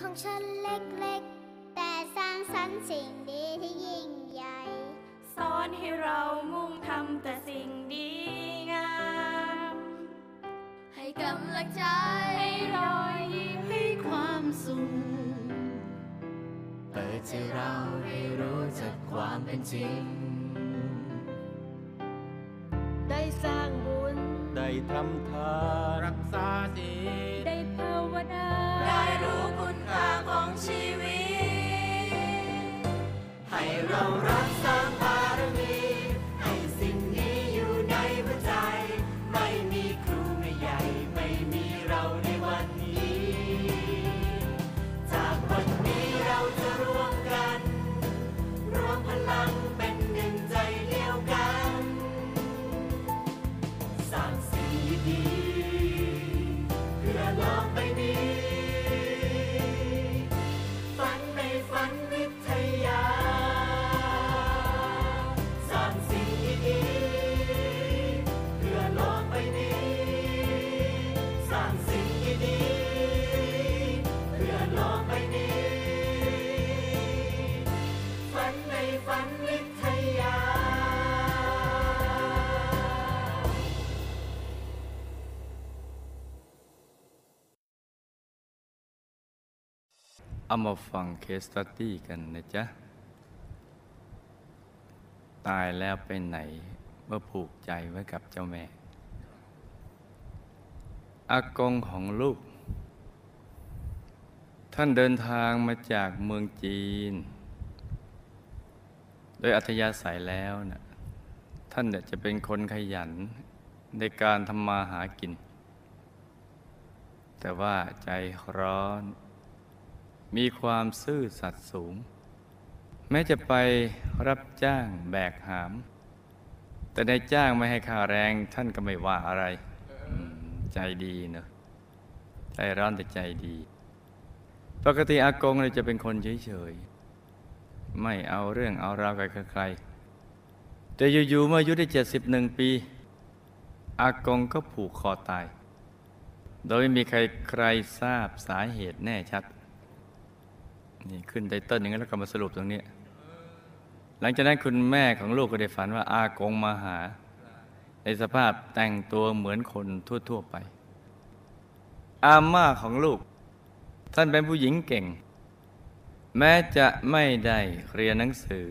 ของฉันเล็กๆ แต่สร้างสรรค์สิ่งดีที่ยิ่งใหญ่ สอนให้เรามุ่งทำแต่สิ่งดีงาม ให้กำลังใจ ให้รอยยิ้มให้ความสุข เปิดใจเราให้รู้จักความเป็นจริง ได้สร้างบุญ ได้ทำทาน ใเอามาฟังเคสตัตตี้กันนะจ๊ะ ตายแล้วไปไหนเมื่อผูกใจไว้กับเจ้าแม่ อากงของลูก ท่านเดินทางมาจากเมืองจีน โดยอัธยาศัยแล้วนะท่านเนี่ยจะเป็นคนขยันในการทำมาหากิน แต่ว่าใจร้อน มีความซื่อสัตย์สูง แม้จะไปรับจ้างแบกหาม แต่ในจ้างไม่ให้ค่าแรงท่านก็ไม่ว่าอะไร ใจดีเนอะใจร้อนแต่ใจดี ปกติอากงเลยจะเป็นคนเฉยๆ ไม่เอาเรื่องเอาราวกับใครๆแต่อยู่ๆเมื่ออายุได้เจ็ดสิบหนึ่งปี อากงก็ผูกคอตาย โดยไม่มีใครใครทราบสาเหตุแน่ชัด นี่ขึ้นไตเติ้ลอย่างนั้นแล้วก็มาสรุปตรงนี้ หลังจากนั้นคุณแม่ของลูกก็ได้ฝันว่า อากงมาหา ในสภาพแต่งตัวเหมือนคนทั่ว ๆ ไป อาม่าของลูก ท่านเป็นผู้หญิงเก่ง แม้จะไม่ได้เรียนหนังสือ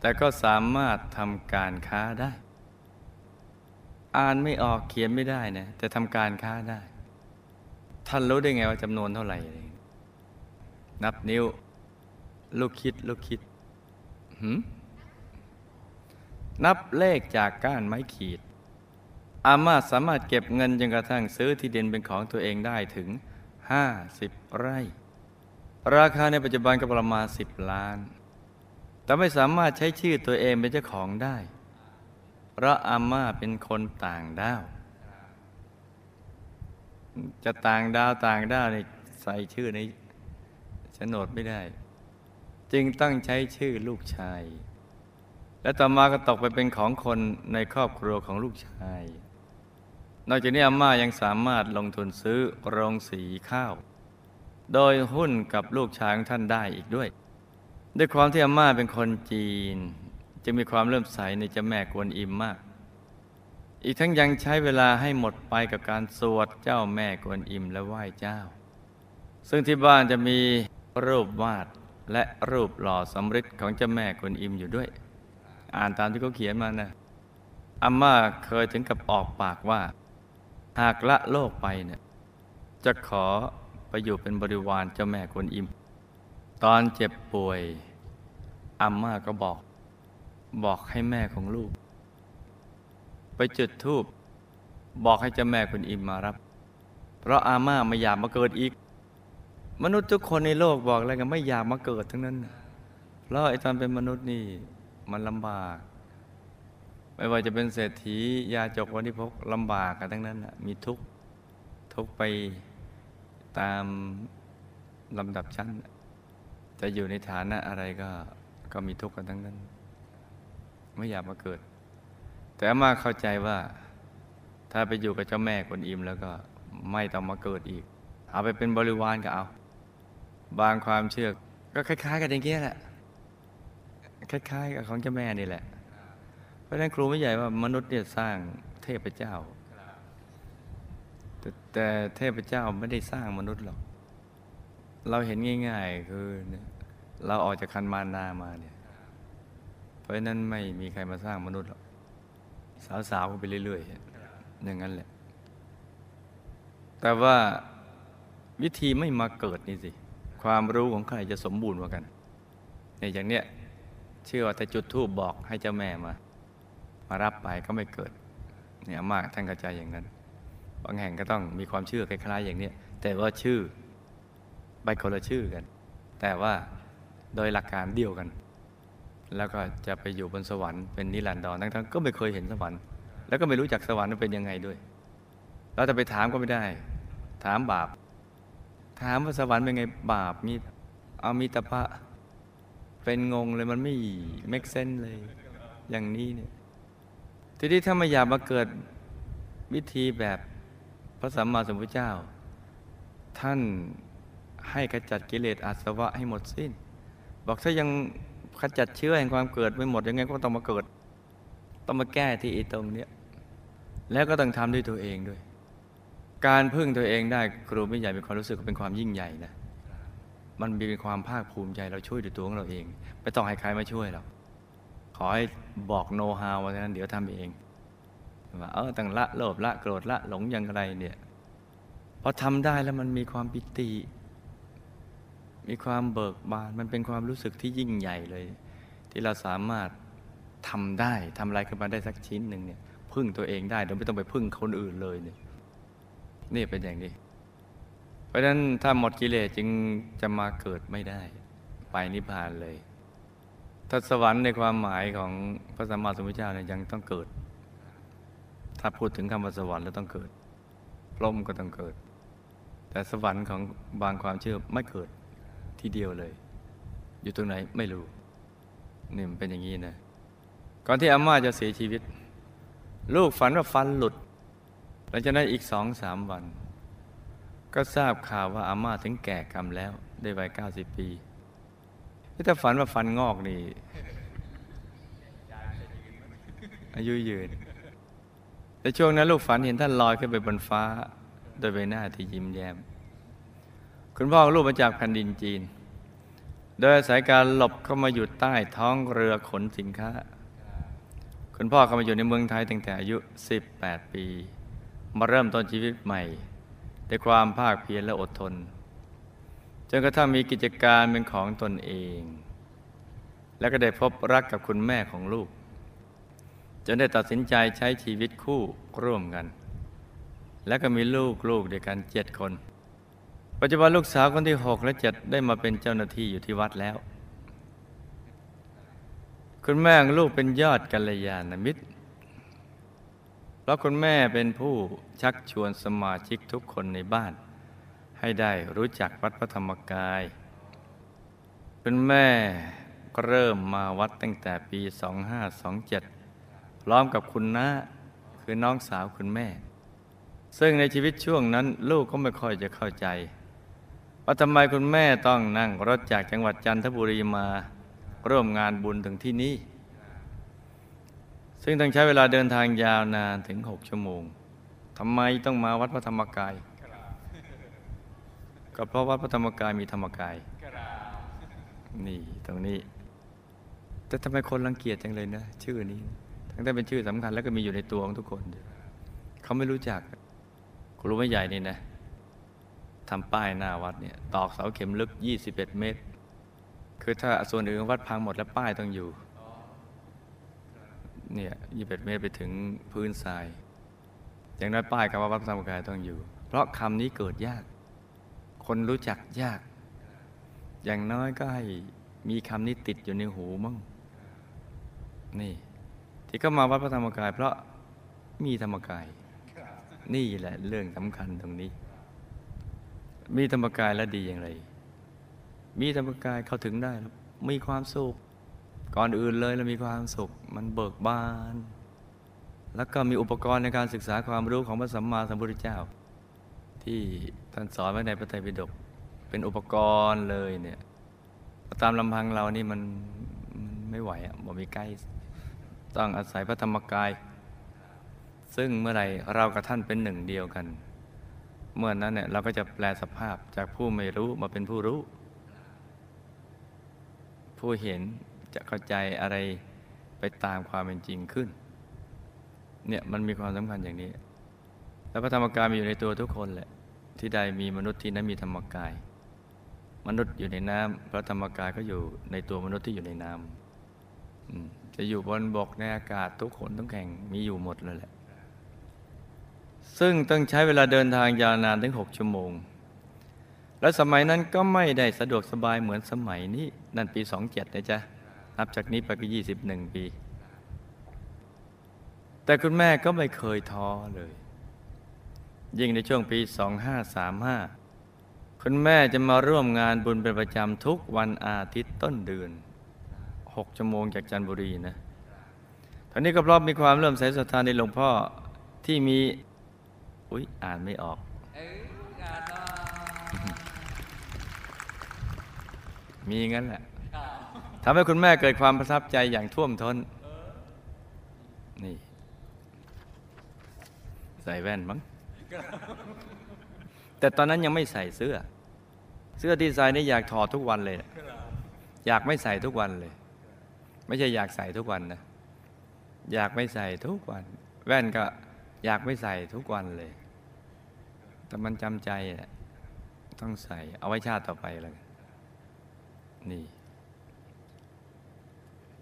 แต่ก็สามารถทำการค้าได้ อ่านไม่ออกเขียนไม่ได้นะแต่ทำการค้าได้ ท่านรู้ได้ไงว่าจำนวนเท่าไหร่ นับนิ้ว ลูกคิด ลูกคิดหืมนับเลขจากก้านไม้ขีด อาม่าสามารถเก็บเงินจนกระทั่งซื้อที่ดินเป็นของตัวเองได้ถึง 50 ไร่ ราคาในปัจจุบันก็ประมาณ 10 ล้าน แต่ไม่สามารถใช้ชื่อตัวเองเป็นเจ้าของได้ เพราะอาม่าเป็นคนต่างด้าว จะต่างดาวต่างด้าวในใส่ชื่อใน โฉนดไม่ได้ จึงต้องใช้ชื่อลูกชาย และต่อมาก็ตกไปเป็นของคนในครอบครัวของลูกชาย นอกจากนี้อาม่ายังสามารถลงทุนซื้อโรงสีข้าว โดยหุ้นกับลูกชายของท่านได้อีกด้วย ด้วยความที่อาม่าเป็นคนจีนจึงมีความเริ่มใสในเจ้าแม่กวนอิมมากอีกทั้งยังใช้เวลาให้หมดไปกับการสวดเจ้าแม่กวนอิมและไหว้เจ้า ซึ่งที่บ้านจะมี รูปวาดและรูปหล่อสำริดของเจ้าแม่กวนอิมอยู่ด้วย อ่านตามที่เขาเขียนมานะอาม่าเคยถึงกับออกปากว่า หากละโลกไปเนี่ยจะขอไปอยู่เป็นบริวารเจ้าแม่กวนอิม ตอนเจ็บป่วยอาม่าก็บอก บอกให้แม่ของลูก ไปจุดธูปบอกให้เจ้าแม่คุณอิมมารับ เพราะอาม่าไม่อยากมาเกิดอีก มนุษย์ทุกคนในโลกบอกอะไรกันไม่อยากมาเกิดทั้งนั้น เพราะไอ้ตอนเป็นมนุษย์นี่มันลำบาก ไม่ว่าจะเป็นเศรษฐียาจกวันที่พกลำบากกันทั้งนั้นมีทุกข์ทุกไปตามลำดับชั้น จะอยู่ในฐานะอะไรก็ก็มีทุกข์กันทั้งนั้น ไม่อยากมาเกิด แต่มาเข้าใจว่า ถ้าไปอยู่กับเจ้าแม่กวนอิมแล้วก็ไม่ต้องมาเกิดอีก เอาไปเป็นบริวารก็เอา บางความเชื่อก็คล้าย ๆ กันอย่างเงี้ยแหละคล้ายๆกับของเจ้าแม่นี่แหละ เพราะฉะนั้นครูไม่ใหญ่ว่ามนุษย์เนี่ยสร้างเทพเจ้า แต่แต่เทพเจ้าไม่ได้สร้างมนุษย์หรอก เราเห็นง่าย ๆ คือเราออกจากคันมารดามาเนี่ย เพราะฉะนั้นไม่มีใครมาสร้างมนุษย์หรอก สาวๆไปเรื่อยๆอย่างนั้นแหละ แต่ว่าวิธีไม่มาเกิดนี่สิ ความรู้ของใครจะสมบูรณ์กว่ากันเนี่ยอย่างเนี้ยเชื่อว่าแต่จุดทูบบอกให้เจ้าแม่มา มารับไปก็ไม่เกิดเนี่ยมากท่านเข้าใจอย่างนั้นบางแห่งก็ต้องมีความเชื่อคล้ายๆอย่างเนี้ยแต่ว่าชื่อใบคนละชื่อกัน แต่ว่าโดยหลักการเดียวกัน แล้วก็จะไปอยู่บนสวรรค์เป็นนิรันดรทั้งๆก็ไม่เคยเห็นสวรรค์ แล้วก็ไม่รู้จักสวรรค์เป็นยังไงด้วยเราจะไปถามก็ไม่ได้ ถามบาป ถามว่าสวรรค์เป็นไงบาปมีเอามีแตพะเป็นงงเลยมันไม่เมกเซนเลยอย่างนี้เนี่ยทีนี้ถ้าไม่อยากมาเกิดวิธีแบบพระสัมมาสัมพุทธเจ้า ท่านให้ขจัดกิเลสอาสวะให้หมดสิ้น บอกถ้ายังขจัดเชื้อแห่งความเกิดไม่หมดยังไงก็ต้องมาเกิด ต้องมาแก้ที่อีตรงเนี้ยแล้วก็ต้องทำด้วยตัวเองด้วย การพึ่งตัวเองได้ครูไม่ใหญ่เป็นความรู้สึกเป็นความยิ่งใหญ่นะมันมีเป็นความภาคภูมิใจเราช่วยด้วยตัวของเราเอง ไม่ต้องให้ใครมาช่วยเราขอให้บอกโน้ตฮาวว่านั้นเดี๋ยวทำเองว่าเออตั้งละโลภละโกรธละหลงอย่างไรเนี่ยพอทำได้แล้วมันมีความปิติ มีความเบิกบานมันเป็นความรู้สึกที่ยิ่งใหญ่เลย ที่เราสามารถทำได้ทำอะไรขึ้นมาได้สักชิ้นหนึ่งเนี่ยพึ่งตัวเองได้โดยไม่ต้องไปพึ่งคนอื่นเลยเนี่ย นี่เป็นอย่างนี้ เพราะฉะนั้นถ้าหมดกิเลสจึงจะมาเกิดไม่ได้ ไปนิพพานเลยถ้าสวรรค์ในความหมายของพระสัมมาสัมพุทธเจ้าเนี่ยยังต้องเกิด ถ้าพูดถึงคำว่าสวรรค์แล้วต้องเกิดพรหมก็ต้องเกิด แต่สวรรค์ของบางความเชื่อไม่เกิดทีเดียวเลย อยู่ตรงไหนไม่รู้นี่มันเป็นอย่างนี้นะก่อนที่อาม่าจะเสียชีวิต ลูกฝันว่าฟันหลุด ลังจากนั้นอีกสองสามวัน ก็ทราบข่าวว่าอาม่าถึงแก่กรรมแล้ว ได้วัยเก้าสิบปีถ้าฝันว่าฟันงอกนี่ อายุยืน แต่ช่วงนั้นลูกฝันเห็นท่านลอยขึ้นไปบนฟ้า โดยใบหน้าที่ยิ้มแย้ม คุณพ่อของลูกมาจากแผ่นดินจีน โดยอาศัยการหลบเข้ามาอยู่ใต้ท้องเรือขนสินค้า คุณพ่อเข้ามาอยู่ในเมืองไทยตั้งแต่อายุ 18 ปี มาเริ่มต้นชีวิตใหม่ด้วยความภาคเพียรและอดทน จนกระทั่งมีกิจการเป็นของตนเอง แล้วก็ได้พบรักกับคุณแม่ของลูก จนได้ตัดสินใจใช้ชีวิตคู่ร่วมกัน แล้วก็มีลูกลูกด้วยกันเจ็ดคน ปัจจุบันลูกสาวคนที่หกและเจ็ดได้มาเป็นเจ้าหน้าที่อยู่ที่วัดแล้ว คุณแม่ลูกเป็นยอดกัลยาณมิตร เพราะคุณแม่เป็นผู้ชักชวนสมาชิกทุกคนในบ้าน ให้ได้รู้จักวัดพระธรรมกาย คุณแม่ก็เริ่มมาวัดตั้งแต่ปี 2527 พร้อมกับคุณน้าคือน้องสาวคุณแม่ ซึ่งในชีวิตช่วงนั้นลูกก็ไม่ค่อยจะเข้าใจ ว่าทำไมคุณแม่ต้องนั่งรถจากจังหวัดจันทบุรีมาร่วมงานบุญถึงที่นี่ ซึ่งต้องใช้เวลาเดินทางยาวนานถึงหกชั่วโมงทำไมต้องมาวัดพระธรรมกาย ก็เพราะวัดพระธรรมกายมีธรรมกาย นี่ตรงนี้ แต่ทำไมคนรังเกียจจังเลยนะ ชื่อนี้ ทั้งที่เป็นชื่อสำคัญแล้วก็มีอยู่ในตัวของทุกคน เขาไม่รู้จักครูไม่ใหญ่นี่นะทำป้ายหน้าวัดเนี่ยตอกเสาเข็มลึก 21 เมตร คือถ้าส่วนอื่นของวัดพังหมดแล้วป้ายต้องอยู่ เนี่ยยี่สิบเมตรไปถึงพื้นทราย อย่างน้อยป้ายคำว่าวัดพระธรรมกายต้องอยู่ เพราะคำนี้เกิดยาก คนรู้จักยาก อย่างน้อยก็ให้มีคำนี้ติดอยู่ในหูมั่งนี่ ที่ก็มาวัดพระธรรมกาย เพราะมีธรรมกาย นี่แหละเรื่องสำคัญตรงนี้ มีธรรมกายแล้วดีอย่างไร มีธรรมกายเข้าถึงได้มีความสุข ก่อนอื่นเลยเรามีความสุขมันเบิกบาน แล้วก็มีอุปกรณ์ในการศึกษาความรู้ของพระสัมมาสัมพุทธเจ้า ที่ท่านสอนไว้ในพระไตรปิฎกเป็นอุปกรณ์เลยเนี่ยตามลำพังเรานี่มันมันไม่ไหวอะบ่มีใกล้ต้องอาศัยพระธรรมกาย ซึ่งเมื่อไรเรากับท่านเป็นหนึ่งเดียวกัน เมื่อนั้นเนี่ยเราก็จะแปลสภาพจากผู้ไม่รู้มาเป็นผู้รู้ ผู้เห็น จะเข้าใจอะไรไปตามความเป็นจริงขึ้น เนี่ยมันมีความสำคัญอย่างนี้ แล้วพระธรรมกายมีอยู่ในตัวทุกคนแหละ ที่ใดมีมนุษย์ที่นั้นมีธรรมกาย มนุษย์อยู่ในน้ำพระธรรมกายก็อยู่ในตัวมนุษย์ที่อยู่ในน้ำอืมจะอยู่บนบกในอากาศทุกคนทุกแห่งมีอยู่หมดเลยแหละ ซึ่งต้องใช้เวลาเดินทางยาวนานถึงหกชั่วโมงและสมัยนั้นก็ไม่ได้สะดวกสบายเหมือนสมัยนี้ นั่นปีสองเจ็ดนะจ๊ะ นับจากนี้ไปก็ยี่สิบหนึ่งปี แต่คุณแม่ก็ไม่เคยท้อเลย ยิ่งในช่วงปี2535คุณแม่จะมาร่วมงานบุญเป็นประจำทุกวันอาทิตย์ต้นเดือน6ชั่วโมงจากจันทบุรีนะท่านี้ก็เพราะมีความเริ่มใสศรัทธาในหลวงพ่อที่มี อุ๊ย อ่านไม่ออก มีงั้นแหละ ทำให้คุณแม่เกิดความประทับใจอย่างท่วมท้น นี่ ใส่แว่นมั้ง แต่ตอนนั้นยังไม่ใส่เสื้อ เสื้อที่ใส่นี่อยากถอดทุกวันเลย อยากไม่ใส่ทุกวันเลย ไม่ใช่อยากใส่ทุกวันนะ อยากไม่ใส่ทุกวัน แว่นก็อยากไม่ใส่ทุกวันเลย แต่มันจำใจอะต้องใส่ เอาไว้ชาติต่อไปเลยนี่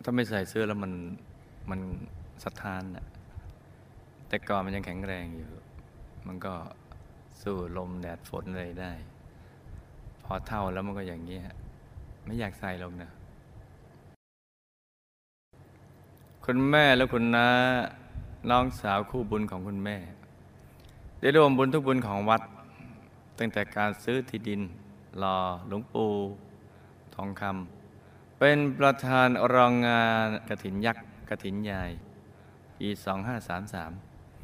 ถ้าไม่ใส่เสื้อแล้วมันมันสะท้านอะแต่ก่อนมันยังแข็งแรงอยู่ มันก็สู้ลมแดดฝนอะไรได้ พอเท่าแล้วมันก็อย่างนี้ยไม่อยากใส่ลงนะคุณแม่และคุณน้าน้องสาวคู่บุญของคุณแม่ ได้ร่วมบุญทุกบุญของวัด ตั้งแต่การซื้อที่ดินรอหลวงปู่ทองคำ เป็นประธานรองงานกระถินยักษ์กระถินใหญ่ปี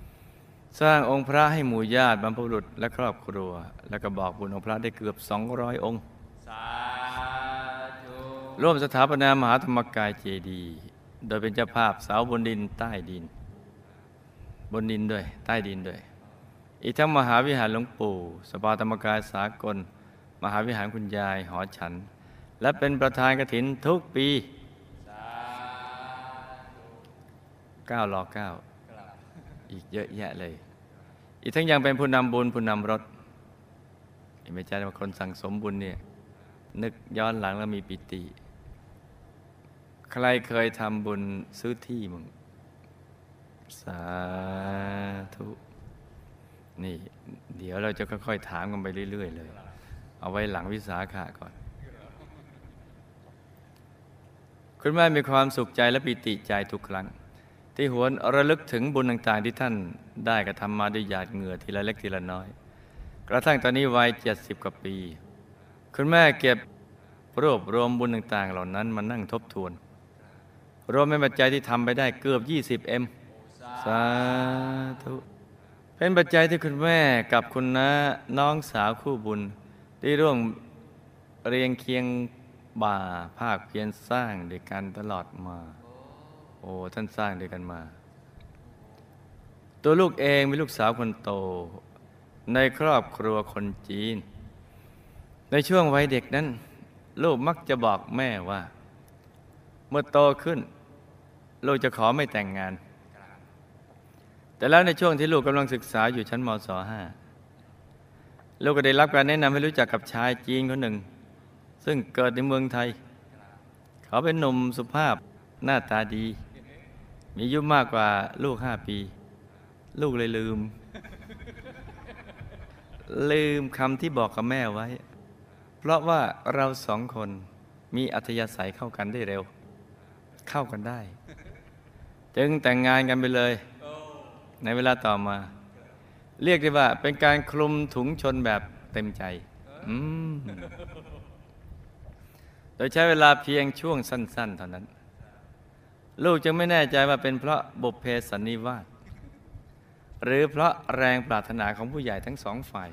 2533 สร้างองค์พระให้หมู่ญาติบรรพบุรุษและครอบครัว แล้วก็บอกบุญองค์พระได้เกือบ 200 องค์ร่วมสถาปนามหาธรรมกายเจดีย์โดยเป็นเจ้าภาพเสาบนดินใต้ดิน บนดินด้วย ใต้ดินด้วย อีกทั้งมหาวิหารหลวงปู่ สภาธรรมกายสากล มหาวิหารคุณยายหอฉัน และเป็นประธานกฐินทุกปีเก้ารอเก้าอีกเยอะแยะเลย อีกทั้งยังเป็นผู้นำบุญผู้นำรถเห็นไหมจ๊ะว่าคนสั่งสมบุญเนี่ยนึกย้อนหลังแล้วมีปิติ ใครเคยทำบุญซื้อที่มึง สาธุ นี่ เดี๋ยวเราจะค่อยๆถามกันไปเรื่อย ๆ เลย เอาไว้หลังวิสาขะก่อน คุณแม่มีความสุขใจและปิติใจทุกครั้ง ที่หวนระลึกถึงบุญต่างๆที่ท่านได้กระทำมาด้วยหยาดเหงื่อทีละเล็กทีละน้อย กระทั่งตอนนี้วัยเจ็ดสิบกว่าปี คุณแม่เก็บรวบรวมบุญต่างๆ เหล่านั้นมานั่งทบทวน รวมเป็นปัจจัยที่ทำไปได้เกือบ 20เอ็มสาธุเป็นปัจจัยที่คุณแม่กับคุณน้าน้องสาวคู่บุญ ได้ร่วมเรียงเคียง บาภาคเพียรสร้างด้วยกันตลอดมา โอ้ท่านสร้างด้วยกันมา ตัวลูกเองเป็นลูกสาวคนโต ในครอบครัวคนจีน ในช่วงวัยเด็กนั้น ลูกมักจะบอกแม่ว่า เมื่อโตขึ้น ลูกจะขอไม่แต่งงาน แต่แล้วในช่วงที่ลูกกำลังศึกษาอยู่ชั้นมศห้าลูกก็ได้รับการแนะนำให้รู้จักกับชายจีนคนหนึ่ง ซึ่งเกิดในเมืองไทย เขาเป็นหนุ่มสุภาพหน้าตาดี มีอายุมากกว่าลูกห้าปี ลูกเลยลืม ลืมคำที่บอกกับแม่ไว้ เพราะว่าเราสองคนมีอัธยาศัยเข้ากันได้เร็ว เข้ากันได้ จึงแต่งงานกันไปเลย ในเวลาต่อมา เรียกได้ว่าเป็นการคลุมถุงชนแบบเต็มใจ อืม โดยใช้เวลาเพียงช่วงสั้น ๆ เท่านั้น ลูกจึงไม่แน่ใจว่าเป็นเพราะบุพเพสันนิวาสหรือเพราะแรงปรารถนาของผู้ใหญ่ทั้งสองฝ่าย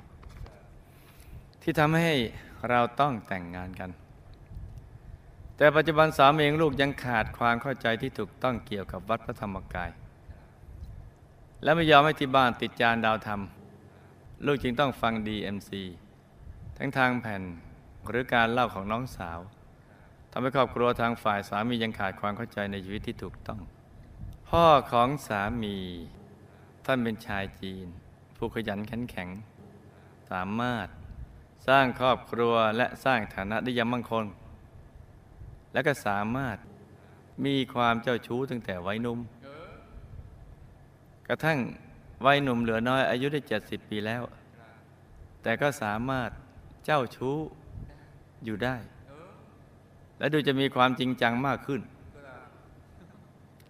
ที่ทำให้เราต้องแต่งงานกัน แต่ปัจจุบันสามีของลูกยังขาดความเข้าใจที่ถูกต้องเกี่ยวกับวัดพระธรรมกาย และไม่ยอมให้ที่บ้านติดจานดาวธรรม ลูกจึงต้องฟัง DMC ทั้งทางแผ่นหรือการเล่าของน้องสาวำให้ครอบครัวทางฝ่ายสามียังขาดความเข้าใจในชีวิตที่ถูกต้อง พ่อของสามี ท่านเป็นชายจีน ผู้ขยันขันแข็ง สามารถสร้างครอบครัวและสร้างฐานะได้ยังมั่งคงและก็สามารถมีความเจ้าชู้ตั้งแต่วัยหนุ่ม กระทั่งวัยหนุ่มเหลือน้อยอายุได้70ปีแล้ว แต่ก็สามารถเจ้าชู้อยู่ได้ และดูจะมีความจริงจังมากขึ้น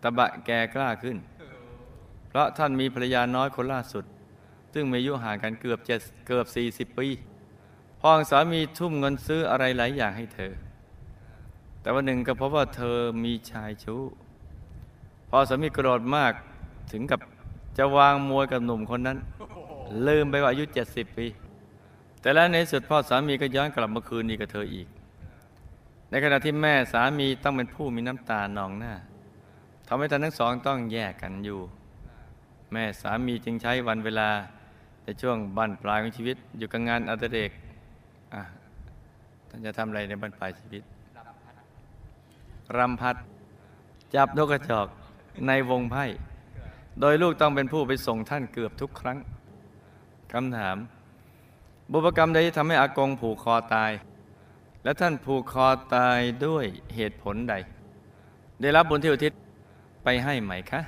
ตะบะแกกล้าขึ้น เพราะท่านมีภรรยาน้อยคนล่าสุด ซึ่งมีอายุห่างกันเกือบเจ็ดเกือบ40ปีพ่อของสามีทุ่มเงินซื้ออะไรหลายอย่างให้เธอ แต่วันหนึ่งก็พบว่าเธอมีชายชู้ พอสามีโกรธมากถึงกับจะวางมวยกับหนุ่มคนนั้น ลืมไปว่าอายุ70ปี แต่แล้วในสุดพ่อสามีก็ย้อนกลับมาคืนดีกับเธออีก ในขณะที่แม่สามีต้องเป็นผู้มีน้ำตานองหน้าทำให้ท่านทั้งสองต้องแยกกันอยู่ แม่สามีจึงใช้วันเวลาในช่วงบั้นปลายของชีวิต อยู่กับงานอดิเรกท่านจะทำอะไรในบั้นปลายชีวิตรำพัดจับนกกระจอกในวงไพ่ โดยลูกต้องเป็นผู้ไปส่งท่านเกือบทุกครั้งคำถาม บุพกรรมใดที่ทำให้อากงผูกคอตาย และท่านผูกคอตายด้วยเหตุผลใด ได้รับบุญที่อุทิศไปให้ไหมคะ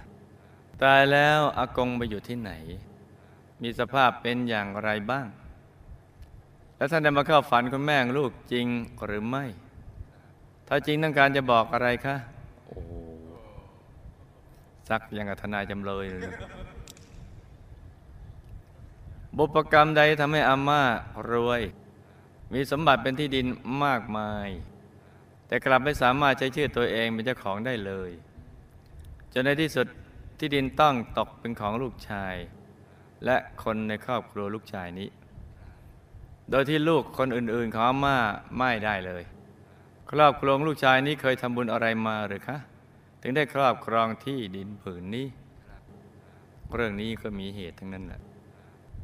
ตายแล้วอากงไปอยู่ที่ไหน มีสภาพเป็นอย่างไรบ้าง และท่านได้มาเข้าฝันคุณแม่ลูกจริงหรือไม่ ถ้าจริงต้องการจะบอกอะไรคะโอ้ซักยังกับทนายจำเลยเลยบุพกรรมใดทำให้อาม่ารวย มีสมบัติเป็นที่ดินมากมาย แต่กลับไม่สามารถใช้ชื่อตัวเองเป็นเจ้าของได้เลยจนในที่สุดที่ดินต้องตกเป็นของลูกชาย และคนในครอบครัวลูกชายนี้ โดยที่ลูกคนอื่นๆของอาม่าไม่ได้เลย ครอบครัวของลูกชายนี้เคยทำบุญอะไรมาหรือคะถึงได้ครอบครองที่ดินผืนนี้เรื่องนี้ก็มีเหตุทั้งนั้นแหละ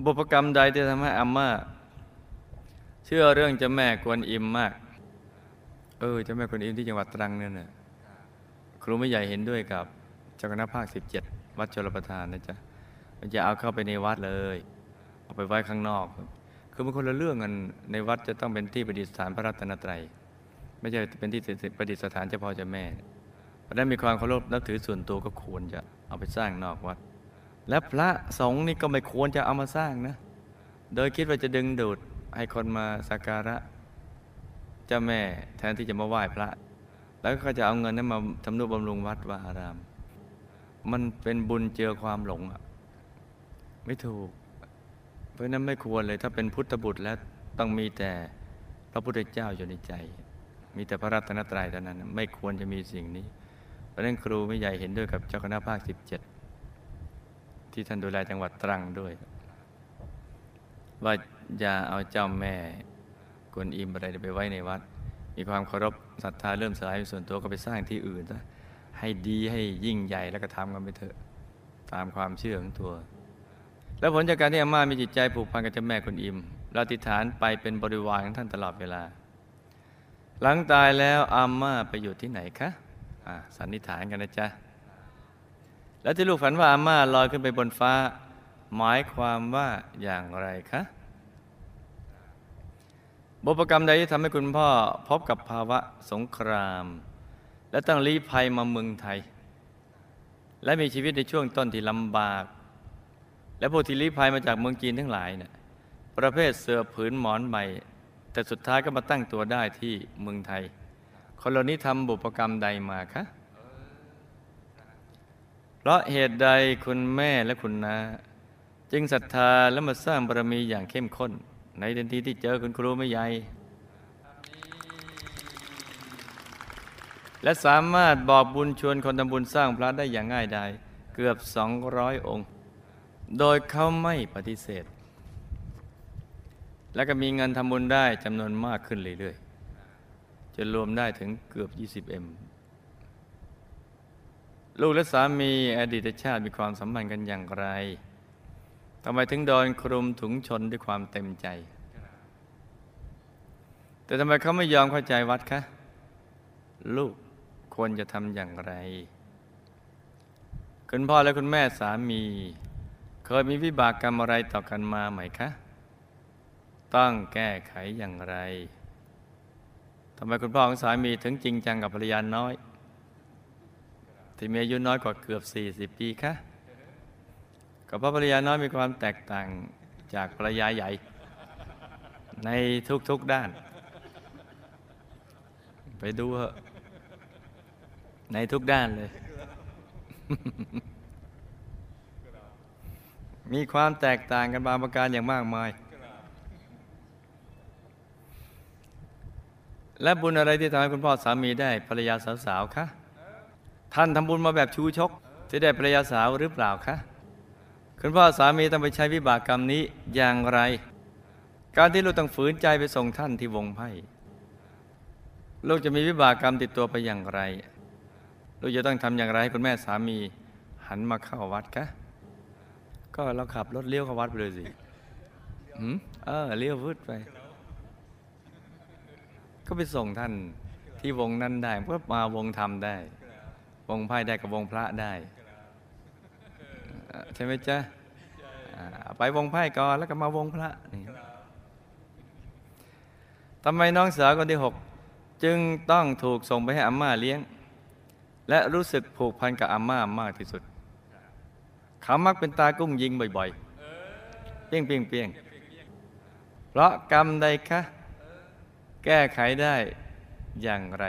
บุพกรรมใดที่ทำให้อาม่า เชื่อเรื่องเจ้าแม่กวนอิมมาก เออเจ้าแม่กวนอิมที่จังหวัดตรังนั่นน่ะครูไม่ใหญ่เห็นด้วยกับเจ้าคณะภาค 17 วัดชลประทานนะจ๊ะมันจะเอาเข้าไปในวัดเลย เอาไปไว้ข้างนอก คือมันคนละเรื่องกันในวัดจะต้องเป็นที่ประดิษฐานพระรัตนตรัย ไม่ใช่เป็นที่ประดิษฐานเฉพาะเจ้าแม่เพราะนั้นมีความเคารพนับถือส่วนตัวก็ควรจะเอาไปสร้างนอกวัด และพระสงฆ์นี่ก็ไม่ควรจะเอามาสร้างนะ โดยคิดว่าจะดึงดูด ให้คนมาสักการะเจ้าแม่แทนที่จะมาไหว้พระ แล้วก็จะเอาเงินนั้นมาทำนุบำรุงวัดวาอาราม มันเป็นบุญเจอความหลงอะไม่ถูก เพราะนั้นไม่ควรเลยถ้าเป็นพุทธบุตรแล้วต้องมีแต่พระพุทธเจ้าอยู่ในใจ มีแต่พระรัตนตรัยเท่านั้น ไม่ควรจะมีสิ่งนี้ เพราะฉะนั้นครูไม่ใหญ่เห็นด้วยกับเจ้าคณะภาค 17 ที่ท่านดูแลจังหวัดตรังด้วย ว่า อย่าเอาเจ้าแม่กวนอิมอะไรไปไว้ในวัด มีความเคารพศรัทธาเริ่มสลายส่วนตัวก็ไปสร้างที่อื่นซะให้ดีให้ยิ่งใหญ่แล้วก็ทำกันไปเถอะตามความเชื่อของตัว แล้วผลจากการที่อาม่ามีจิตใจผูกพันกับเจ้าแม่กวนอิมเราติฐานไปเป็นบริวารของท่านตลอดเวลา หลังตายแล้วอาม่าไปอยู่ที่ไหนคะอ่าสันนิษฐานกันนะจ๊ะแล้วที่ลูกฝันว่าอาม่าลอยขึ้นไปบนฟ้า หมายความว่าอย่างไรคะ บุพกรรมใดที่ทำให้คุณพ่อพบกับภาวะสงคราม และต้องลี้ภัยมาเมืองไทย และมีชีวิตในช่วงต้นที่ลำบาก และผู้ที่ลี้ภัยมาจากเมืองจีนทั้งหลายเนี่ยประเภทเสือผืนหมอนใบแต่สุดท้ายก็มาตั้งตัวได้ที่เมืองไทย คนเหล่านี้ทำบุพกรรมใดมาคะเพราะเหตุใดคุณแม่และคุณนาจึงศรัทธาและมาสร้างบารมีอย่างเข้มข้น ในทันทีที่เจอคุณครูไม่ใหญ่ และสามารถบอกบุญชวนคนทำบุญสร้างพระได้อย่างง่ายดายเกือบ 200 องค์ โดยเขาไม่ปฏิเสธ แล้วก็มีเงินทำบุญได้จำนวนมากขึ้นเรื่อยๆจนรวมได้ถึงเกือบ 20M ลูกและสามีอดีตชาติมีความสัมพันธ์กันอย่างไร ทำไมถึงโดนคลุมถุงชนด้วยความเต็มใจ แต่ทำไมเขาไม่ยอมเข้าใจวัดคะ ลูกควรจะทำอย่างไร คุณพ่อและคุณแม่สามี เคยมีวิบากกรรมอะไรต่อกันมาไหมคะ ต้องแก้ไขอย่างไรทำไมคุณพ่อของสามีถึงจริงจังกับภรรยาน้อย ที่มีอายุน้อยกว่าเกือบ 40 ปีคะ ก็เพราะภรรยาน้อยมีความแตกต่างจากภรรยาใหญ่ ในทุกๆด้าน ไปดูเถอะในทุกด้านเลย มีความแตกต่างกันบางประการอย่างมากมาย และบุญอะไรที่ทำให้คุณพ่อสามีได้ภรรยาสาวๆคะ ท่านทำบุญมาแบบชูชกที่ได้ภรรยาสาวหรือเปล่าคะ คุณพ่อสามีต้องไปใช้วิบากกรรมนี้อย่างไร การที่ลูกต้องฝืนใจไปส่งท่านที่วงไพ่ลูกจะมีวิบากกรรมติดตัวไปอย่างไร ลูกจะต้องทำอย่างไรให้คุณแม่สามีหันมาเข้าวัดคะก็เราขับรถเลี้ยวเข้าวัดไปเลยสิหืมเออเลี้ยววืดไป ก็ไปส่งท่านที่วงนั้นได้เพื่อมาวงธรรมได้ วงไพ่ได้กับวงพระได้ ใช่ไหมจ๊ะไปวงไพ่ก่อนแล้วก็มาวงพระนี่ทำไมน้องสาวคนที่หกจึงต้องถูกส่งไปให้อาม่าเลี้ยง และรู้สึกผูกพันกับอาม่ามากที่สุดเขามักเป็นตากุ้งยิงบ่อยๆ เปี้ยงเปี้ยงเปี้ยงเพราะกรรมใดคะ แก้ไขได้อย่างไร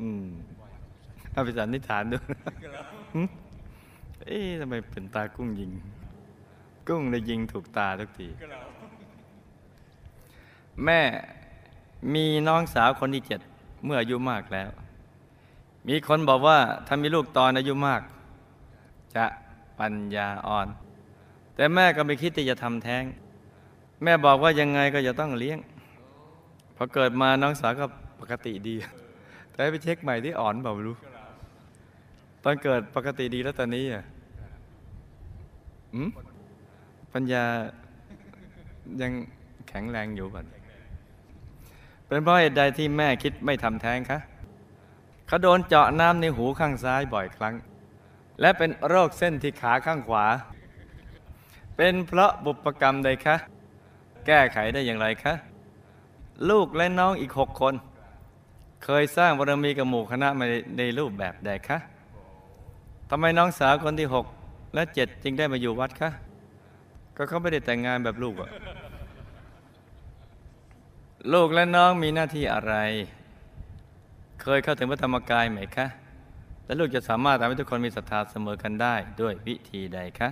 อืมเอาไปสันนิษฐานดู เอ๊ะทำไมเป็นตากุ้งยิง กุ้งเลยยิงถูกตาทุกทีแม่มีน้องสาวคนที่เจ็ดเมื่ออายุมากแล้ว มีคนบอกว่าถ้ามีลูกตอนอายุมาก จะปัญญาอ่อน แต่แม่ก็ไม่คิดที่จะทำแท้ง แม่บอกว่ายังไงก็จะต้องเลี้ยงพอเกิดมาน้องสาวก็ปกติดี แต่ให้ไปเช็คใหม่ที่อ่อนเปล่าไม่รู้ ตอนเกิดปกติดีแล้วตอนนี้อะ อืมปัญญายังแข็งแรงอยู่ก่อนเป็นเพราะเหตุใดที่แม่คิดไม่ทำแท้งคะเขาโดนเจาะน้ำในหูข้างซ้ายบ่อยครั้ง และเป็นโรคเส้นที่ขาข้างขวา เป็นเพราะบุพกรรมใดคะ แก้ไขได้อย่างไรคะ ลูกและน้องอีกหกคน เคยสร้างบารมีกับหมู่คณะมาในรูปแบบใดคะทำไมน้องสาวคนที่หก และเจ็ดจึงได้มาอยู่วัดคะก็เขาไม่ได้แต่งงานแบบลูกอะลูกและน้องมีหน้าที่อะไร เคยเข้าถึงพระธรรมกายไหมคะ และลูกจะสามารถทำให้ทุกคนมีศรัทธาเสมอกันได้ ด้วยวิธีใดคะ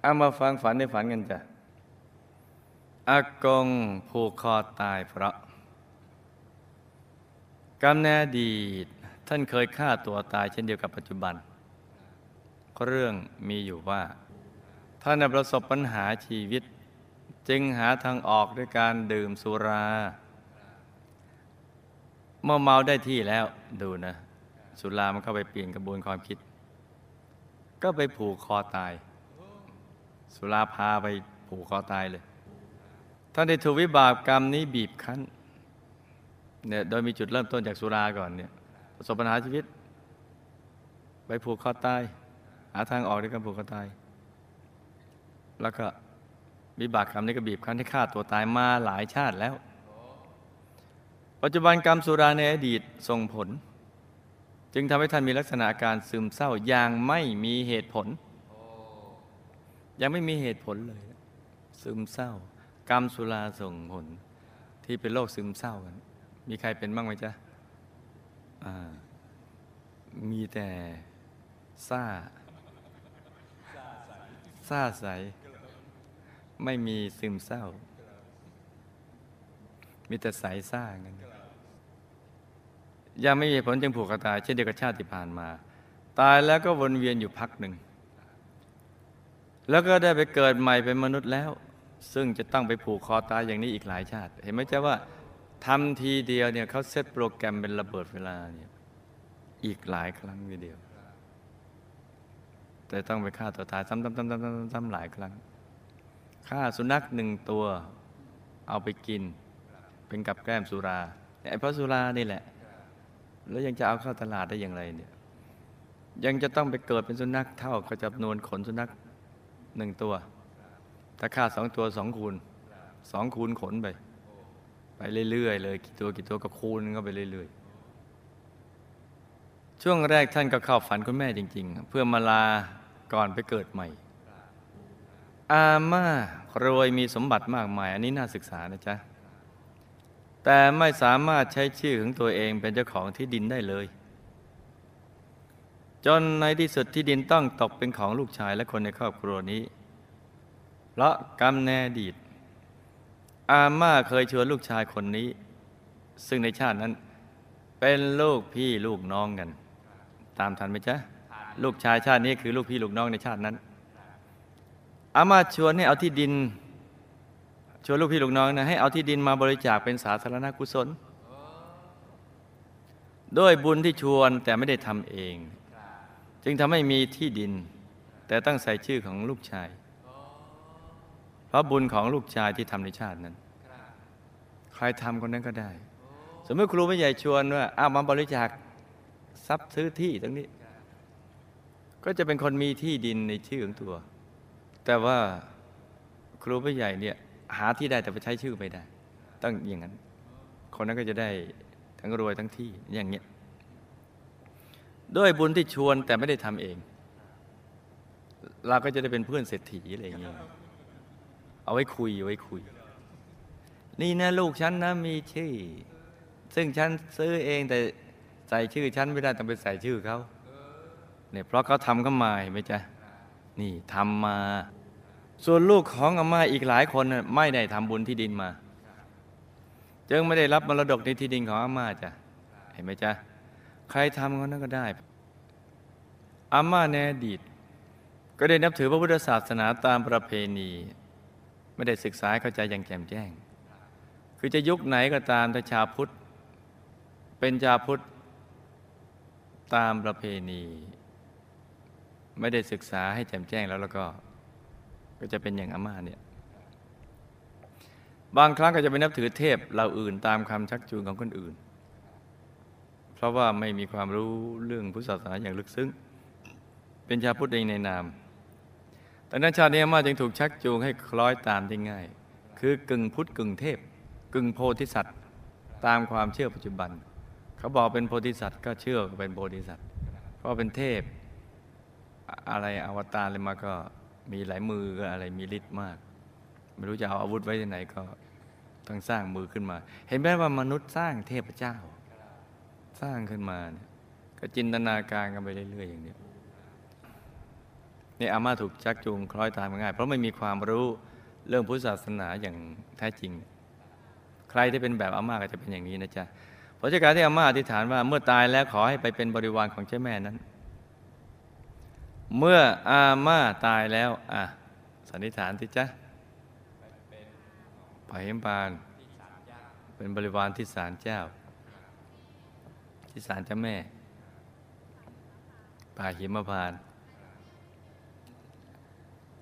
เอามาฟังฝันในฝันกันจ้ะอากงผูกคอตายเพราะกรรมในอดีตท่านเคยฆ่าตัวตายเช่นเดียวกับปัจจุบัน เรื่องมีอยู่ว่า ท่านประสบปัญหาชีวิต จึงหาทางออกด้วยการดื่มสุรา เมื่อเมาได้ที่แล้วดูนะ สุรามันเข้าไปเปลี่ยนกระบวนความคิด ก็ไปผูกคอตาย สุราพาไปผูกคอตายเลย ท่านได้ถูกวิบากกรรมนี้บีบคั้นเนี่ยโดยมีจุดเริ่มต้นจากสุราก่อนเนี่ยประสบปัญหาชีวิต ไปผูกคอตายาทางออกด้วยการผูกคอตาย แล้วก็วิบากกรรมนี้ก็บีบคั้นให้ฆ่าตัวตายมาหลายชาติแล้ว ปัจจุบันกรรมสุราในอดีตส่งผล จึงทำให้ท่านมีลักษณะอาการซึมเศร้าอย่างไม่มีเหตุผล ยังไม่มีเหตุผลเลย ซึมเศร้า กรรมสุราส่งผล ที่เป็นโรคซึมเศร้ากันมีใครเป็นบ้างไหมจ๊ะมีแต่ซ่า ซ่าใส ไม่มีซึมเศร้า มีแต่ใสซ่ากันยังไม่มีผลจึงผูกคอตาย เช่นเดียวกับชาติที่ผ่านมา ตายแล้วก็วนเวียนอยู่พักหนึ่ง แล้วก็ได้ไปเกิดใหม่เป็นมนุษย์แล้ว ซึ่งจะต้องไปผูกคอตายอย่างนี้อีกหลายชาติ เห็นไหมจ๊ะว่าทำทีเดียวเนี่ยเขาเซตโปรแกรมเป็นระเบิดเวลาเนี่ยอีกหลายครั้งทีเดียว แต่ต้องไปฆ่าตัวตายซ้ำๆๆๆๆๆหลายครั้งฆ่าสุนัขหนึ่งตัวเอาไปกิน เป็นกับแกล้มสุราไอ้เพราะสุรานี่แหละ แล้วยังจะเอาเข้าตลาดได้อย่างไรเนี่ยยังจะต้องไปเกิดเป็นสุนัขเท่ากับจำนวนขนสุนัขหนึ่งตัว ถ้าฆ่าสองตัวสองคูณสองคูณขนไป ไปเรื่อยๆเลย กี่ตัวกี่ตัวก็คูณก็ไปเรื่อยๆ ช่วงแรกท่านก็เข้าฝันคุณแม่จริง ๆ เพื่อมาลาก่อนไปเกิดใหม่ อาม่ารวยมีสมบัติมากมาย อันนี้น่าศึกษานะจ๊ะ แต่ไม่สามารถใช้ชื่อของตัวเองเป็นเจ้าของที่ดินได้เลย จนในที่สุดที่ดินต้องตกเป็นของลูกชายและคนในครอบครัวนี้ เพราะกรรมแนดีตอาม่าเคยชวนลูกชายคนนี้ ซึ่งในชาตินั้นเป็นลูกพี่ลูกน้องกัน ตามทันไหมจ๊ะลูกชายชาตินี้คือลูกพี่ลูกน้องในชาตินั้นอามาชวนให้เอาที่ดิน ชวนลูกพี่ลูกน้องนะให้เอาที่ดินมาบริจาคเป็นสาธารณกุศลด้วยบุญที่ชวนแต่ไม่ได้ทำเอง จึงทำให้มีที่ดิน แต่ต้องใส่ชื่อของลูกชาย เพราะบุญของลูกชายที่ทำในชาตินั้น ใครทำคนนั้นก็ได้ สมมติครูไม่ใหญ่ชวนว่าอ้าวมาบริจาค ทรัพย์ซื้อที่ตรงนี้ ก็จะเป็นคนมีที่ดินในชื่อของตัว แต่ว่าครูผู้ใหญ่เนี่ยหาที่ได้แต่ไปใช้ชื่อไม่ได้ ต้องอย่างนั้น คนนั้นก็จะได้ทั้งรวยทั้งที่อย่างเงี้ยด้วยบุญที่ชวนแต่ไม่ได้ทำเอง เราก็จะได้เป็นเพื่อนเศรษฐีอะไรอย่างเงี้ยเอาไว้คุยเอาไว้คุย นี่นะลูกฉันนะมีชื่อ ซึ่งฉันซื้อเองแต่ ใส่ชื่อฉันไม่ได้ต้องไปใส่ชื่อเขาเนี่ยเพราะเขาทำเข้ามาเห็นไหมจ๊ะนี่ทำมา ส่วนลูกของอาม่าอีกหลายคนน่ะไม่ได้ทำบุญที่ดินมา จึงไม่ได้รับมรดกในที่ดินของอาม่าจ้ะเห็นไหมจ๊ะใครทำคนนั้นก็ได้อาม่าในอดีต ก็ได้นับถือพระพุทธศาสนาตามประเพณี ไม่ได้ศึกษาเข้าใจอย่างแจ่มแจ้ง คือจะยุคไหนก็ตามถ้าชาวพุทธเป็นชาวพุทธ ตามประเพณี ไม่ได้ศึกษาให้แจ่มแจ้งแล้วแล้วก็ ก็จะเป็นอย่างอาม่าเนี่ยบางครั้งก็จะไปนับถือเทพเราอื่นตามคำชักจูงของคนอื่น เพราะว่าไม่มีความรู้เรื่องพุทธศาสนาอย่างลึกซึ้ง เป็นชาวพุทธเองในนาม แต่นั้นชาตินี้อาม่าจึงถูกชักจูงให้คล้อยตามที่ง่าย คือกึ่งพุทธกึ่งเทพ กึ่งโพธิสัตว์ ตามความเชื่อปัจจุบัน เขาบอกเป็นโพธิสัตว์ก็เชื่อเป็นโพธิสัตว์ เพราะเป็นเทพ อะไรอวตารเลยมาก็มีหลายมืออะไรมีฤทธิ์มาก ไม่รู้จะเอาอาวุธไว้ที่ไหนก็ต้องสร้างมือขึ้นมา เห็นไหมว่ามนุษย์สร้างเทพเจ้า สร้างขึ้นมาเนี่ยก็จินตนาการกันไปเรื่อยๆอย่างนี้นี่อาม่าถูกชักจูงคล้อยตามง่าย เพราะไม่มีความรู้เรื่องพุทธศาสนาอย่างแท้จริง ใครที่เป็นแบบอาม่าก็จะเป็นอย่างนี้นะจ๊ะ เพราะจากการที่อาม่าอธิษฐานว่าเมื่อตายแล้วขอให้ไปเป็นบริวารของเจ้าแม่นั้น เมื่ออาม่าตายแล้ว อะสันนิษฐานที่จ๊ะไปเห็นปานเป็นบริวารที่ศาลเจ้า ที่ศาลเจ้าแม่ ป่าหิมพาน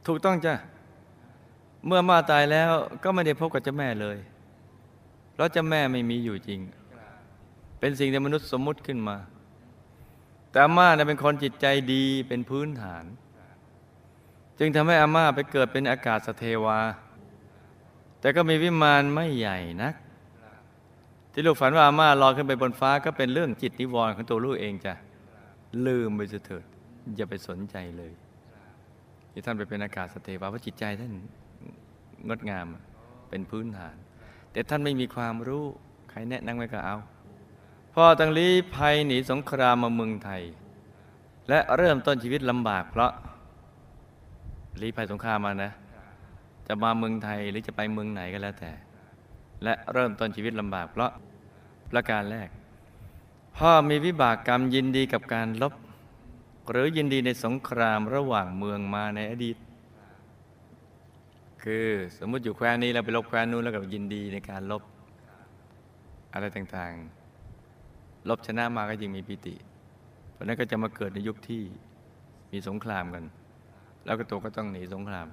ถูกต้องจ้ะ เมื่อมาตายแล้วก็ไม่ได้พบกับเจ้าแม่เลย เพราะเจ้าแม่ไม่มีอยู่จริง เป็นสิ่งที่มนุษย์สมมุติขึ้นมา แต่อาม่าเนี่ยเป็นคนจิตใจดีเป็นพื้นฐาน จึงทำให้อาม่าไปเกิดเป็นอากาศสเทวา แต่ก็มีวิมานไม่ใหญ่นัก ที่ลูกฝันว่าอาม่าลอยขึ้นไปบนฟ้าก็เป็นเรื่องจิตนิวรณ์ของตัวลูกเองจ้ะลืมไปเสียเถิดอย่าไปสนใจเลยที่ท่านไปเป็นอากาศสเทวาเพราะจิตใจท่านงดงามเป็นพื้นฐาน แต่ท่านไม่มีความรู้ ใครแนะนำไว้ก็เอา พ่อตังลี้ภัยหนีสงครามมาเมืองไทย และเริ่มต้นชีวิตลำบาก เพราะลี้ภัยสงครามมานะ จะมาเมืองไทยหรือจะไปเมืองไหนก็แล้วแต่ และเริ่มต้นชีวิตลำบาก เพราะประการแรก พ่อมีวิบากกรรมยินดีกับการลบ หรือยินดีในสงครามระหว่างเมืองมาในอดีตคือสมมุติอยู่แคว้นนี้เราไปลบแคว้นนู้นแล้วก็ยินดีในการลบ อะไรต่างๆ ลบชนะมาก็ยิ่งมีปิติ เพราะนั้นก็จะมาเกิดในยุคที่มีสงครามกัน แล้วก็ตัวก็ต้องหนีสงคราม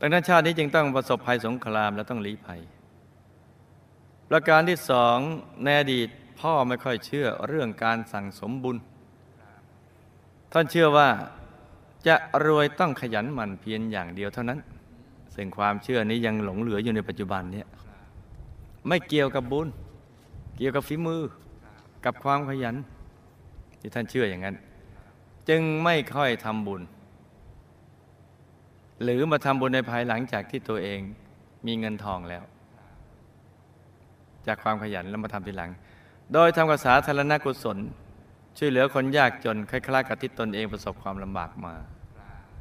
ดังนั้นชาตินี้จึงต้องประสบภัยสงครามและต้องลี้ภัย ประการที่สองในอดีตพ่อไม่ค่อยเชื่อเรื่องการสั่งสมบุญ ท่านเชื่อว่าจะรวยต้องขยันหมั่นเพียรอย่างเดียวเท่านั้น ซึ่งความเชื่อนี้ยังหลงเหลืออยู่ในปัจจุบันเนี่ยไม่เกี่ยวกับบุญ เกี่ยวกับฝีมือ กับความขยัน ที่ท่านเชื่ออย่างนั้น จึงไม่ค่อยทำบุญ หรือมาทำบุญในภายหลังจากที่ตัวเองมีเงินทองแล้ว จากความขยันแล้วมาทำทีหลัง โดยทำกับสาธารณกุศล ช่วยเหลือคนยากจนคล้ายๆกับที่ตนเองประสบความลำบากมา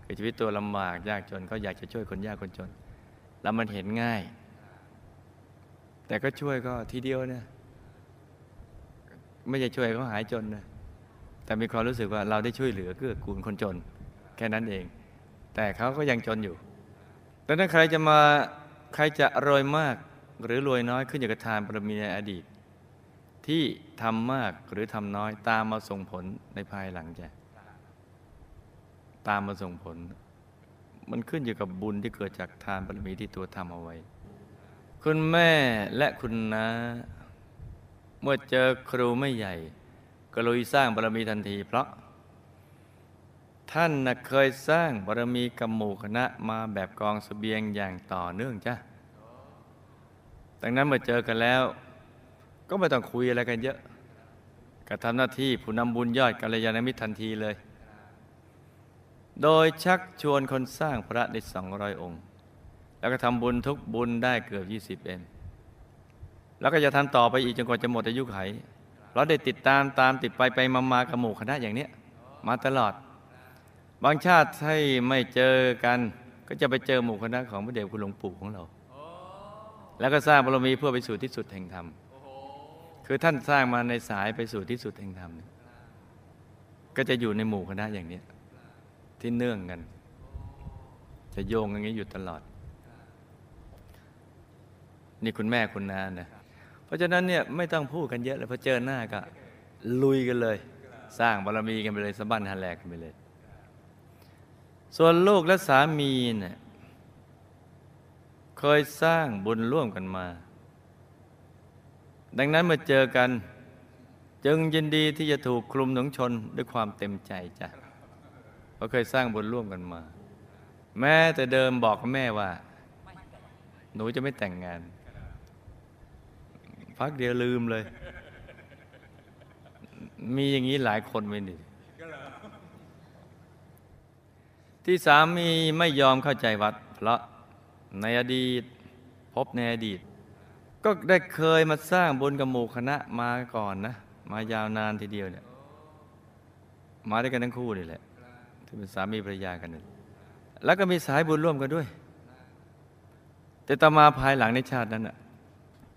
คือชีวิตตัวลำบากยากจนก็อยากจะช่วยคนยากคนจน แล้วมันเห็นง่าย แต่ก็ช่วยก็ทีเดียวเนี่ย ไม่ใช่ช่วยเขาหายจนนะแต่มีความรู้สึกว่าเราได้ช่วยเหลือเกื้อกูลคนจน แค่นั้นเอง แต่เขาก็ยังจนอยู่ดังนั้นใครจะมาใครจะรวยมากหรือรวยน้อยขึ้นอยู่กับทานบารมีในอดีต ที่ทำมากหรือทำน้อยตามมาส่งผลในภายหลังจ้ะตามมาส่งผล มันขึ้นอยู่กับบุญที่เกิดจากทานบารมีที่ตัวทำเอาไว้ คุณแม่และคุณน้า เมื่อเจอครูไม่ใหญ่ ก็ลุยสร้างบารมีทันที เพราะ ท่านนะเคยสร้างบารมีกับหมู่คณะมาแบบกองสเสบียงอย่างต่อเนื่องจ้ะดังนั้นเมื่อเจอกันแล้ว ก็ไม่ต้องคุยอะไรกันเยอะก็ทำหน้าที่ผู้นำบุญยอดกัลยาณมิตรทันทีเลย โดยชักชวนคนสร้างพระได้สองร้อยองค์ แล้วก็ทำบุญทุกบุญได้เกือบยี่สิบเอ็น แล้วก็จะทำต่อไปอีกจนกว่าจะหมดอายุไข เราได้ติดตามตามติดไปไปมามากับหมู่คณะอย่างเนี้ยมาตลอด บางชาติให้ไม่เจอกัน ก็จะไปเจอหมู่คณะของพระเดชคุณหลวงปู่ของเรา แล้วก็สร้างบารมีเพื่อไปสู่ที่สุดแห่งธรรมคือท่านสร้างมาในสายไปสู่ที่สุดแห่งธรรมก็จะอยู่ในหมู่คณะอย่างเนี้ยที่เนื่องกัน จะโยงอย่างนี้อยู่ตลอด นี่คุณแม่คุณนานะ เพราะฉะนั้นเนี่ยไม่ต้องพูดกันเยอะเลยพอเจอหน้าก็ลุยกันเลย สร้างบารมีกันไปเลยสบั้นหันแลกกันไปเลย ส่วนลูกและสามีเนี่ยเคยสร้างบุญร่วมกันมา ดังนั้นเมื่อเจอกัน จึงยินดีที่จะถูกคลุมหนุงชนด้วยความเต็มใจจ้ะเพราะเคยสร้างบุญร่วมกันมา แม้แต่เดิมบอกกับแม่ว่า หนูจะไม่แต่งงาน พักเดียวลืมเลย มีอย่างนี้หลายคนไหมนี่ที่สามีไม่ยอมเข้าใจวัดเพราะในอดีต พบในอดีต ก็ได้เคยมาสร้างบุญกับหมู่คณะมาก่อนนะ มายาวนานทีเดียวเนี่ยมาด้วยกันทั้งคู่นี่แหละที่เป็นสามีภรรยากันนี่แล้วก็มีสายบุญร่วมกันด้วย แต่ต่อมาภายหลังในชาตินั้นน่ะ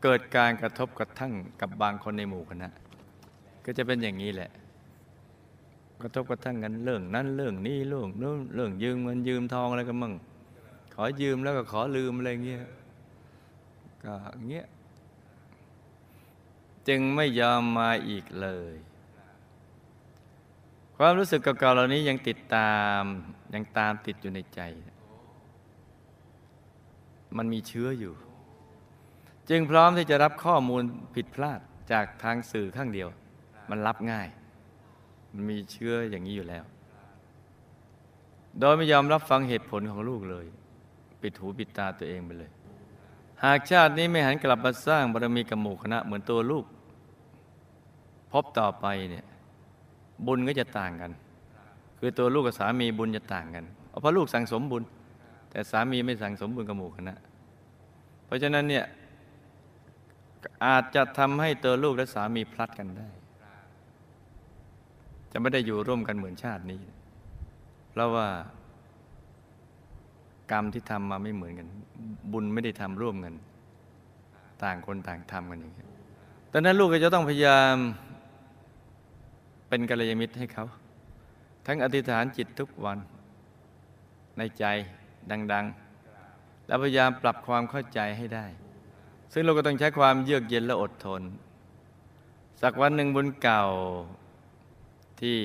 เกิดการกระทบกระทั่งกับบางคนในหมู่คณะ ก็จะเป็นอย่างนี้แหละ กระทบกระทั่งกันเรื่องนั้นเรื่องนี้เรื่องนู้นเรื่องยืมเงินยืมทองอะไรกันมั่งขอยืมแล้วก็ขอลืมอะไรเงี้ยก็เงี้ยจึงไม่ยอมมาอีกเลย ความรู้สึกเก่าๆเหล่านี้ยังติดตามยังตามติดอยู่ในใจ มันมีเชื้ออยู่ จึงพร้อมที่จะรับข้อมูลผิดพลาดจากทางสื่อข้างเดียว มันรับง่าย มันมีเชื้ออย่างนี้อยู่แล้ว โดยไม่ยอมรับฟังเหตุผลของลูกเลย ปิดหูปิดตาตัวเองไปเลย หากชาตินี้ไม่หันกลับมาสร้างบารมีกับหมู่คณะเหมือนตัวลูก พบต่อไปเนี่ยบุญก็จะต่างกัน คือตัวลูกกับสามีบุญจะต่างกันเพราะลูกสั่งสมบุญ แต่สามีไม่สั่งสมบุญกับหมู่คณะ เพราะฉะนั้นเนี่ย อาจจะทำให้ตัวลูกและสามีพลัดกันได้ จะไม่ได้อยู่ร่วมกันเหมือนชาตินี้ เพราะว่ากรรมที่ทำมาไม่เหมือนกัน บุญไม่ได้ทำร่วมกัน ต่างคนต่างทำกันอย่างนี้ดังนั้นลูกก็จะต้องพยายามเป็นกัลยาณมิตรให้เขา ทั้งอธิษฐานจิตทุกวันในใจดัง ๆ แล้วพยายามปรับความเข้าใจให้ได้ ซึ่งเราก็ต้องใช้ความเยือกเย็นและอดทน สักวันหนึ่งบุญเก่าที่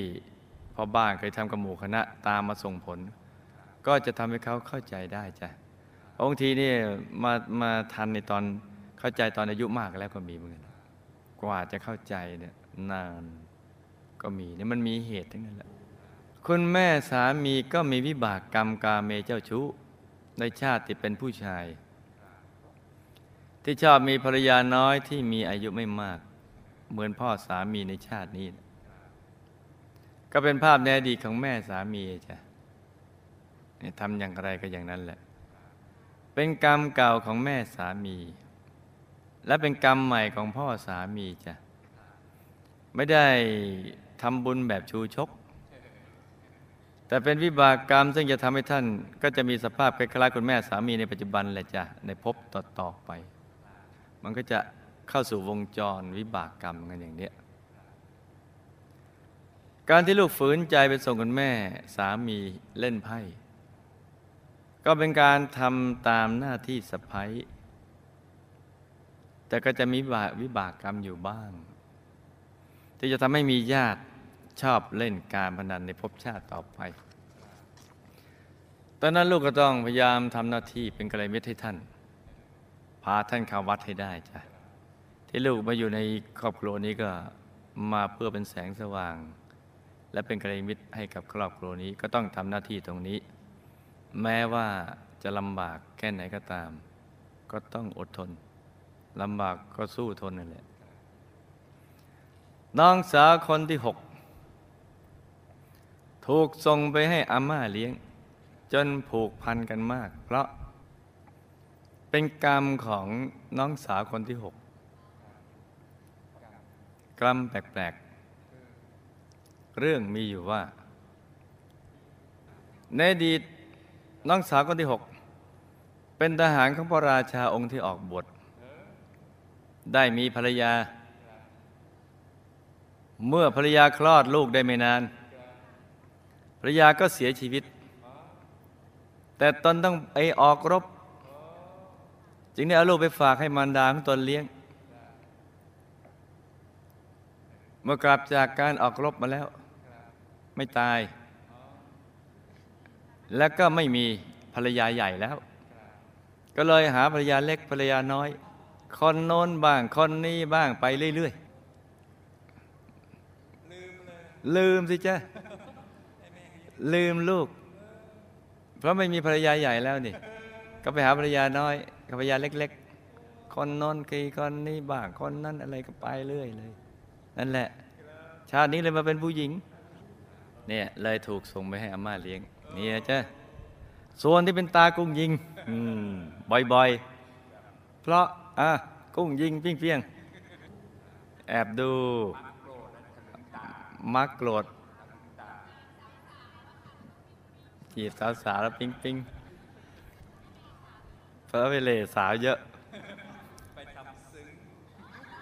พ่อบ้านเคยทำกับหมู่คณะตามมาส่งผล ก็จะทำให้เขาเข้าใจได้จ้ะบางทีนี่มามาทันในตอนเข้าใจตอนอายุมากแล้วก็มีเหมือนกันกว่าจะเข้าใจเนี่ยนานก็มีเนี่ยมันมีเหตุทั้งนั้นแหละคุณแม่สามีก็มีวิบากกรรมกาเมเจ้าชู้ในชาติที่เป็นผู้ชาย ที่ชอบมีภรรยาน้อยที่มีอายุไม่มาก เหมือนพ่อสามีในชาตินี้ ก็เป็นภาพในอดีตของแม่สามีจ้ะทำอย่างไรก็อย่างนั้นแหละ เป็นกรรมเก่าของแม่สามี และเป็นกรรมใหม่ของพ่อสามีจ้ะไม่ได้ทำบุญแบบชูชก แต่เป็นวิบากกรรมซึ่งจะทำให้ท่าน ก็จะมีสภาพคล้ายๆคุณแม่สามีในปัจจุบันแหละจ้ะในภพต่อๆไป มันก็จะเข้าสู่วงจรวิบากกรรมกันอย่างเนี้ยการที่ลูกฝืนใจไปส่งคุณแม่สามีเล่นไพ่ ก็เป็นการทำตามหน้าที่สะพ้ยแต่ก็จะมีวิบากวิบากกรรมอยู่บ้าง ที่จะทำให้มีญาติชอบเล่นการพนันในภพชาติต่อไป ตอนนั้นลูกก็ต้องพยายามทำหน้าที่เป็นกระไรเมิตให้ท่าน พาท่านเข้าวัดให้ได้จ้ะที่ลูกมาอยู่ในครอบครัวนี้ก็มาเพื่อเป็นแสงสว่าง และเป็นกระไรมิตรให้กับครอบครัวนี้ก็ต้องทำหน้าที่ตรงนี้ แม้ว่าจะลำบากแค่ไหนก็ตาม ก็ต้องอดทนลำบากก็สู้ทนนั่นแหละน้องสาวคนที่หกถูกส่งไปให้อาม่าเลี้ยง จนผูกพันกันมาก เพราะ เป็นกรรมของน้องสาวคนที่หกกรรมแปลกๆ เรื่องมีอยู่ว่า ในอดีตน้องสาวคนที่หกเป็นทหารของพระราชาองค์ที่ออกบวชได้มีภรรยา เมื่อภรรยาคลอดลูกได้ไม่นาน ภรรยาก็เสียชีวิต แต่ตนต้องไปออกรบ จึงได้เอาลูกไปฝากให้มารดาของตนเลี้ยง เมื่อกลับจากการออกรบมาแล้ว ไม่ตาย แล้วก็ไม่มีภรรยาใหญ่แล้ว ก็เลยหาภรรยาเล็กภรรยาน้อย คนโน้นบ้าง คนนี้บ้างไปเรื่อยๆลืมสิจ้ะลืมลูก เพราะไม่มีภรรยาใหญ่แล้วนี่ ก็ไปหาภรรยาน้อย กับภรรยาเล็ก ๆ คนน้นกีคนนี้บ้างคนนั้นอะไรก็ไปเรื่อยเลย นั่นแหละ ชาตินี้เลยมาเป็นผู้หญิง เนี่ยเลยถูกส่งไปให้อาม่าเลี้ยงเนี่ยจ้ะส่วนที่เป็นตากุ้งยิงอืมบ่อยๆ เพราะอะกุ้งยิงเพียงๆ แอบดู มักโกรธจีบสาวๆแล้วปิ๊งปิ๊งเพราะไปเล่สาวเยอะ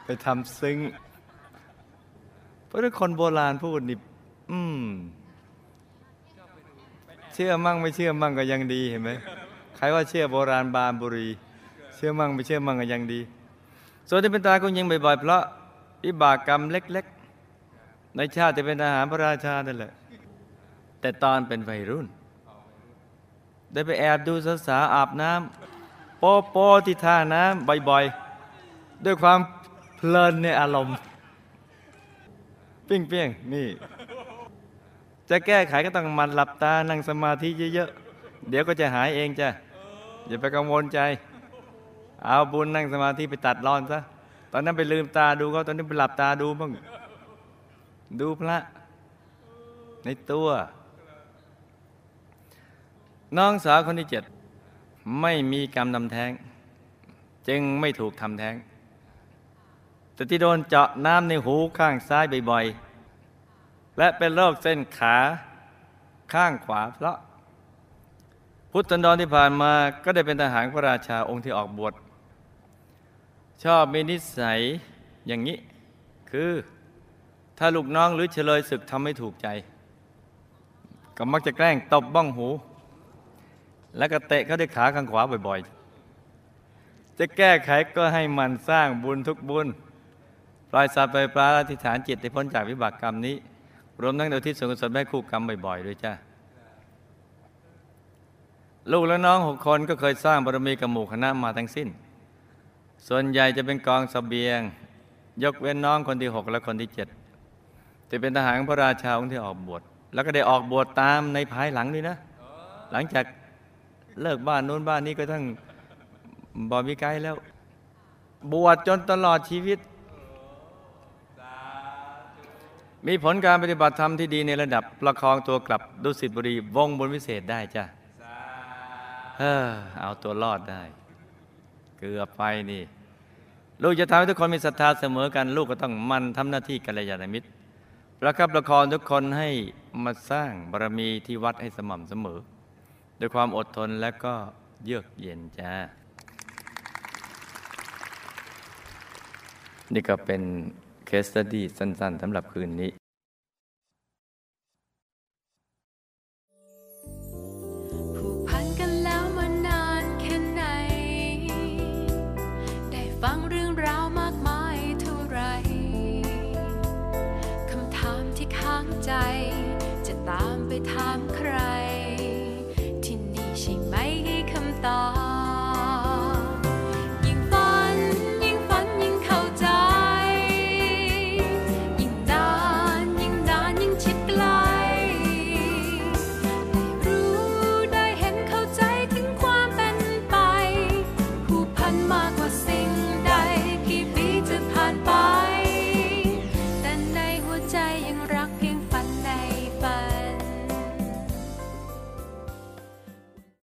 ไปทำซึ้งเพราะถ้าคนโบราณพูดนี่อืม เชื่อมั่งไม่เชื่อมั่งก็ยังดีเห็นไหมใครว่าเชื่อโบราณบานบุรี เชื่อมั่งไม่เชื่อมั่งก็ยังดี ส่วนที่เป็นตาก็ยิงบ่อยๆเพราะวิบากกรรมเล็ก ๆ ในชาติที่เป็นทหารพระราชานั่นแหละ แต่ตอนเป็นวัยรุ่น ได้ไปแอบดูสาวๆอาบน้ำ โปโปที่ท่าน้ำบ่อยๆ ด้วยความเพลินในอารมณ์ ปิ้งเปี้ยงนี่ จะแก้ไขก็ต้องมันหลับตานั่งสมาธิเยอะๆ เดี๋ยวก็จะหายเองจ้ะ อย่าไปกังวลใจ เอาบุญนั่งสมาธิไปตัดรอนซะ ตอนนั้นไปลืมตาดูเขาตอนนี้ไปหลับตาดูบ้าง ดูพระ ในตัว น้องสาวคนที่เจ็ด ไม่มีกรรมนำแท้ง จึงไม่ถูกทำแท้ง แต่ที่โดนเจาะน้ำในหูข้างซ้ายบ่อยๆ และเป็นโรคเส้นขาข้างขวาเพราะ พุทธันดรที่ผ่านมาก็ได้เป็นทหารพระราชาองค์ที่ออกบวชชอบมีนิสัยอย่างนี้ คือถ้าลูกน้องหรือเฉลยศึกทำไม่ถูกใจ ก็มักจะแกล้งตบบ้องหู แล้วก็เตะเขาด้วยขาข้างขวาบ่อยๆ จะแก้ไขก็ให้มันสร้างบุญทุกบุญปล่อยสัตว์ไปปลาอธิษฐานจิตให้พ้นจากวิบากกรรมนี้ รวมทั้งโดยที่ส่วนกุศลแม่คู่กรรมบ่อยๆด้วยจ้าลูกและน้องหกคนก็เคยสร้างบารมีกับหมู่คณะมาทั้งสิ้น ส่วนใหญ่จะเป็นกองสเสบียง ยกเว้นน้องคนที่หกและคนที่เจ็ดที่เป็นทหารพระราชาองค์ที่ออกบวชแล้วก็ได้ออกบวชตามในภายหลังด้วยนะ หลังจาก เลิกบ้านนู้นบ้านนี้ก็ทั้งบอมีไกลแล้ว บวชจนตลอดชีวิต มีผลการปฏิบัติธรรมที่ดีในระดับประคองตัวกลับดุสิตบุรีวงบนวิเศษได้จ้ะเฮ้อเอาตัวรอดได้ เกือบไปนี่ ลูกจะทำให้ทุกคนมีศรัทธาเสมอกัน ลูกก็ต้องมันทำหน้าที่กัลยาณมิตรประคับประคองทุกคนให้มาสร้างบารมีที่วัดให้สม่ำเสมอ ด้วยความอดทนและก็เยือกเย็นจ้า นี่ก็เป็นเคสตดี้สั้น ๆสำหรับคืนนี้ ผูกพันกันแล้วมานานแค่ไหน ได้ฟังเรื่องราวมากมายเท่าไร คำถามที่ค้างใจ จะตามไปถามใคร